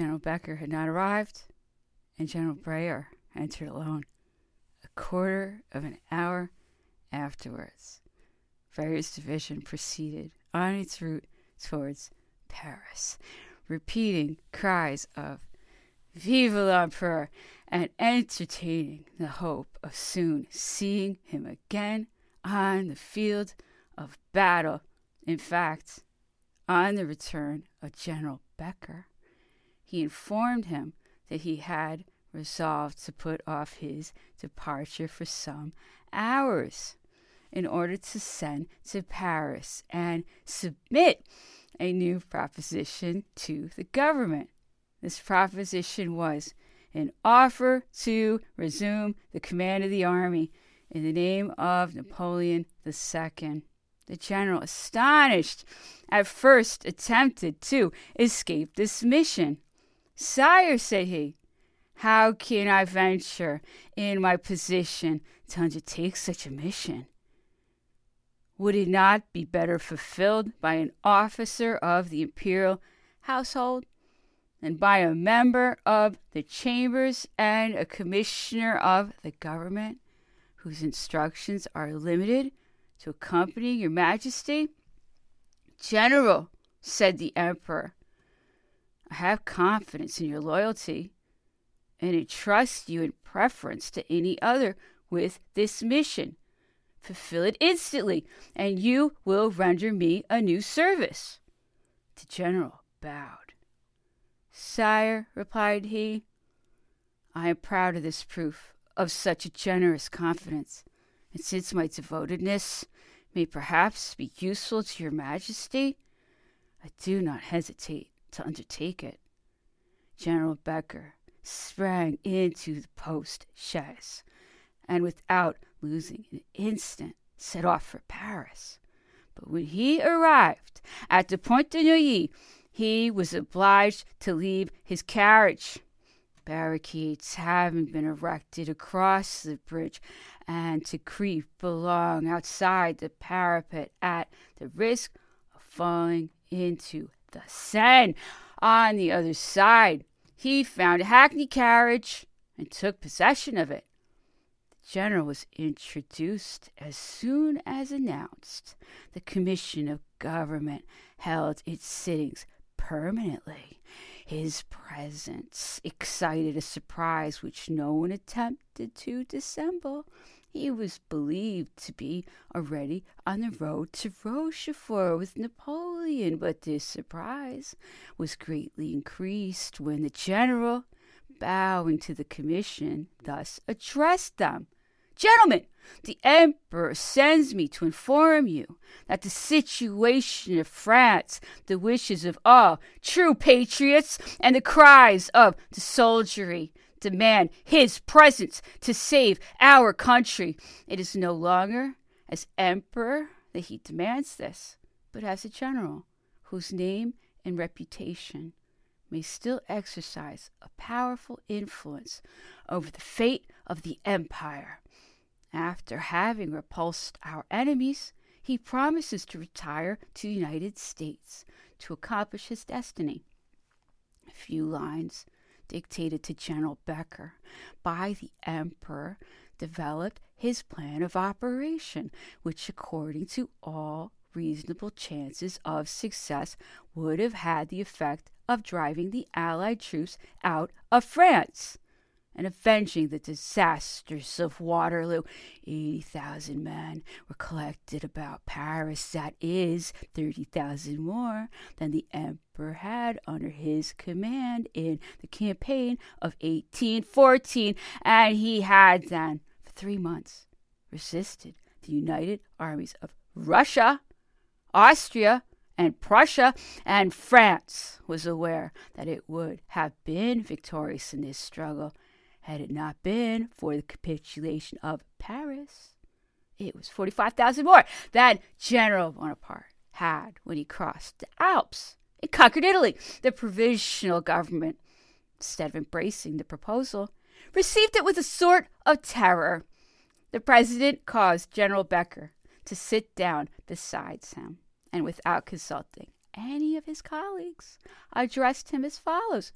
General Becker had not arrived, and General Brayer entered alone a quarter of an hour afterwards. Brayer's division proceeded on its route towards Paris, repeating cries of Vive l'Empereur and entertaining the hope of soon seeing him again on the field of battle. In fact, on the return of General Becker, he informed him that he had resolved to put off his departure for some hours in order to send to Paris and submit a new proposition to the government. This proposition was an offer to resume the command of the army in the name of Napoleon II. The general, astonished, at first attempted to escape this mission. Sire, said he, how can I venture in my position to undertake such a mission? Would it not be better fulfilled by an officer of the imperial household than by a member of the chambers and a commissioner of the government whose instructions are limited to accompany your majesty? General, said the emperor, I have confidence in your loyalty and entrust you in preference to any other with this mission fulfill it instantly, and you will render me a new service. The general bowed. Sire, replied he, I am proud of this proof of such a generous confidence, and since my devotedness may perhaps be useful to your majesty, I do not hesitate to undertake it. General Becker sprang into the post chaise, and without losing an instant, set off for Paris. But when he arrived at the Pont de Neuilly, he was obliged to leave his carriage. Barricades having been erected across the bridge, and to creep along outside the parapet at the risk of falling into the Seine. On the other side, he found a hackney carriage and took possession of it The general was introduced as soon as announced. The Commission of Government held its sittings permanently. His presence excited a surprise which no one attempted to dissemble. He was believed to be already on the road to Rochefort with Napoleon, but this surprise was greatly increased when the general, bowing to the commission, thus addressed them. Gentlemen, the Emperor sends me to inform you that the situation of France, the wishes of all true patriots, and the cries of the soldiery demand his presence to save our country. It is no longer as Emperor that he demands this, but as a general whose name and reputation may still exercise a powerful influence over the fate of the empire. After having repulsed our enemies, he promises to retire to the United States to accomplish his destiny. A few lines dictated to General Becker by the Emperor developed his plan of operation, which, according to all reasonable chances of success, would have had the effect of driving the Allied troops out of France and avenging the disasters of Waterloo. 80,000 men were collected about Paris, that is, 30,000 more than the emperor had under his command in the campaign of 1814, and he had then, for three months, resisted the united armies of Russia, Austria, and Prussia, and France was aware that it would have been victorious in this struggle had it not been for the capitulation of Paris, it was 45,000 more than General Bonaparte had when he crossed the Alps and conquered Italy. The provisional government, instead of embracing the proposal, received it with a sort of terror. The president caused General Becker to sit down beside him and, without consulting any of his colleagues, addressed him as follows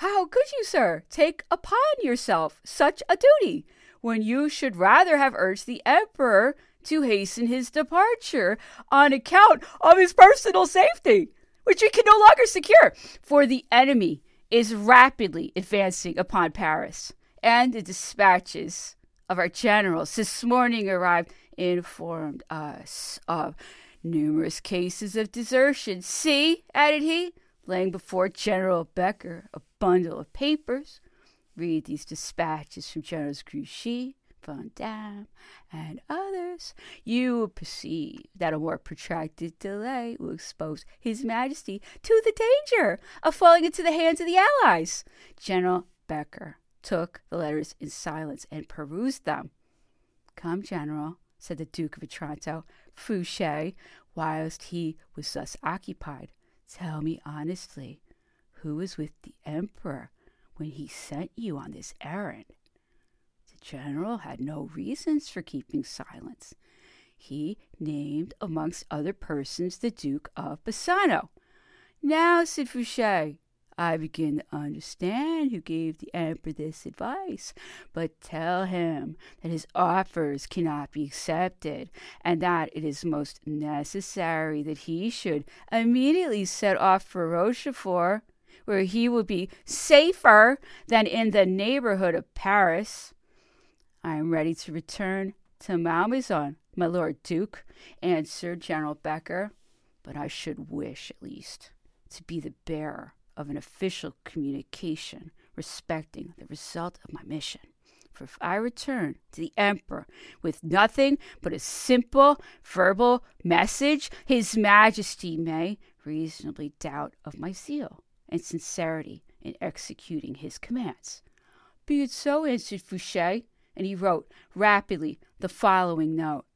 How could you, sir, take upon yourself such a duty when you should rather have urged the emperor to hasten his departure on account of his personal safety, which he can no longer secure? For the enemy is rapidly advancing upon Paris, and the dispatches of our generals this morning arrived informed us of numerous cases of desertion. See, added he, laying before General Becker a bundle of papers. Read these dispatches from Generals Grouchy, Vandamme, and others. You will perceive that a more protracted delay will expose His Majesty to the danger of falling into the hands of the Allies. General Becker took the letters in silence and perused them. Come, General, said the Duke of Otranto, Fouché, whilst he was thus occupied. Tell me honestly, who was with the Emperor when he sent you on this errand? The general had no reasons for keeping silence. He named amongst other persons the Duke of Bassano. Now, said Fouché, I begin to understand who gave the emperor this advice, but tell him that his offers cannot be accepted, and that it is most necessary that he should immediately set off for Rochefort, where he will be safer than in the neighborhood of Paris. I am ready to return to Malmaison, my lord Duke, answered General Becker, but I should wish, at least, to be the bearer of an official communication respecting the result of my mission. For if I return to the Emperor with nothing but a simple verbal message, His Majesty may reasonably doubt of my zeal and sincerity in executing his commands. Be it so, answered Fouché, and he wrote rapidly the following note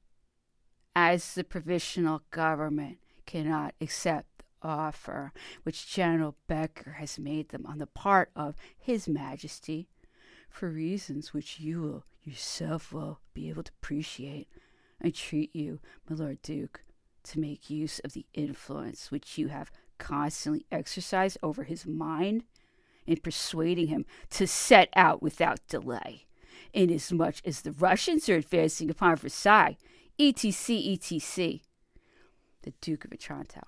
As the provisional government cannot accept offer which General Becker has made them on the part of His Majesty, for reasons which you will yourself will be able to appreciate. I treat you, my Lord Duke, to make use of the influence which you have constantly exercised over his mind in persuading him to set out without delay, inasmuch as the Russians are advancing upon Versailles, etc., etc. The Duke of Otranto.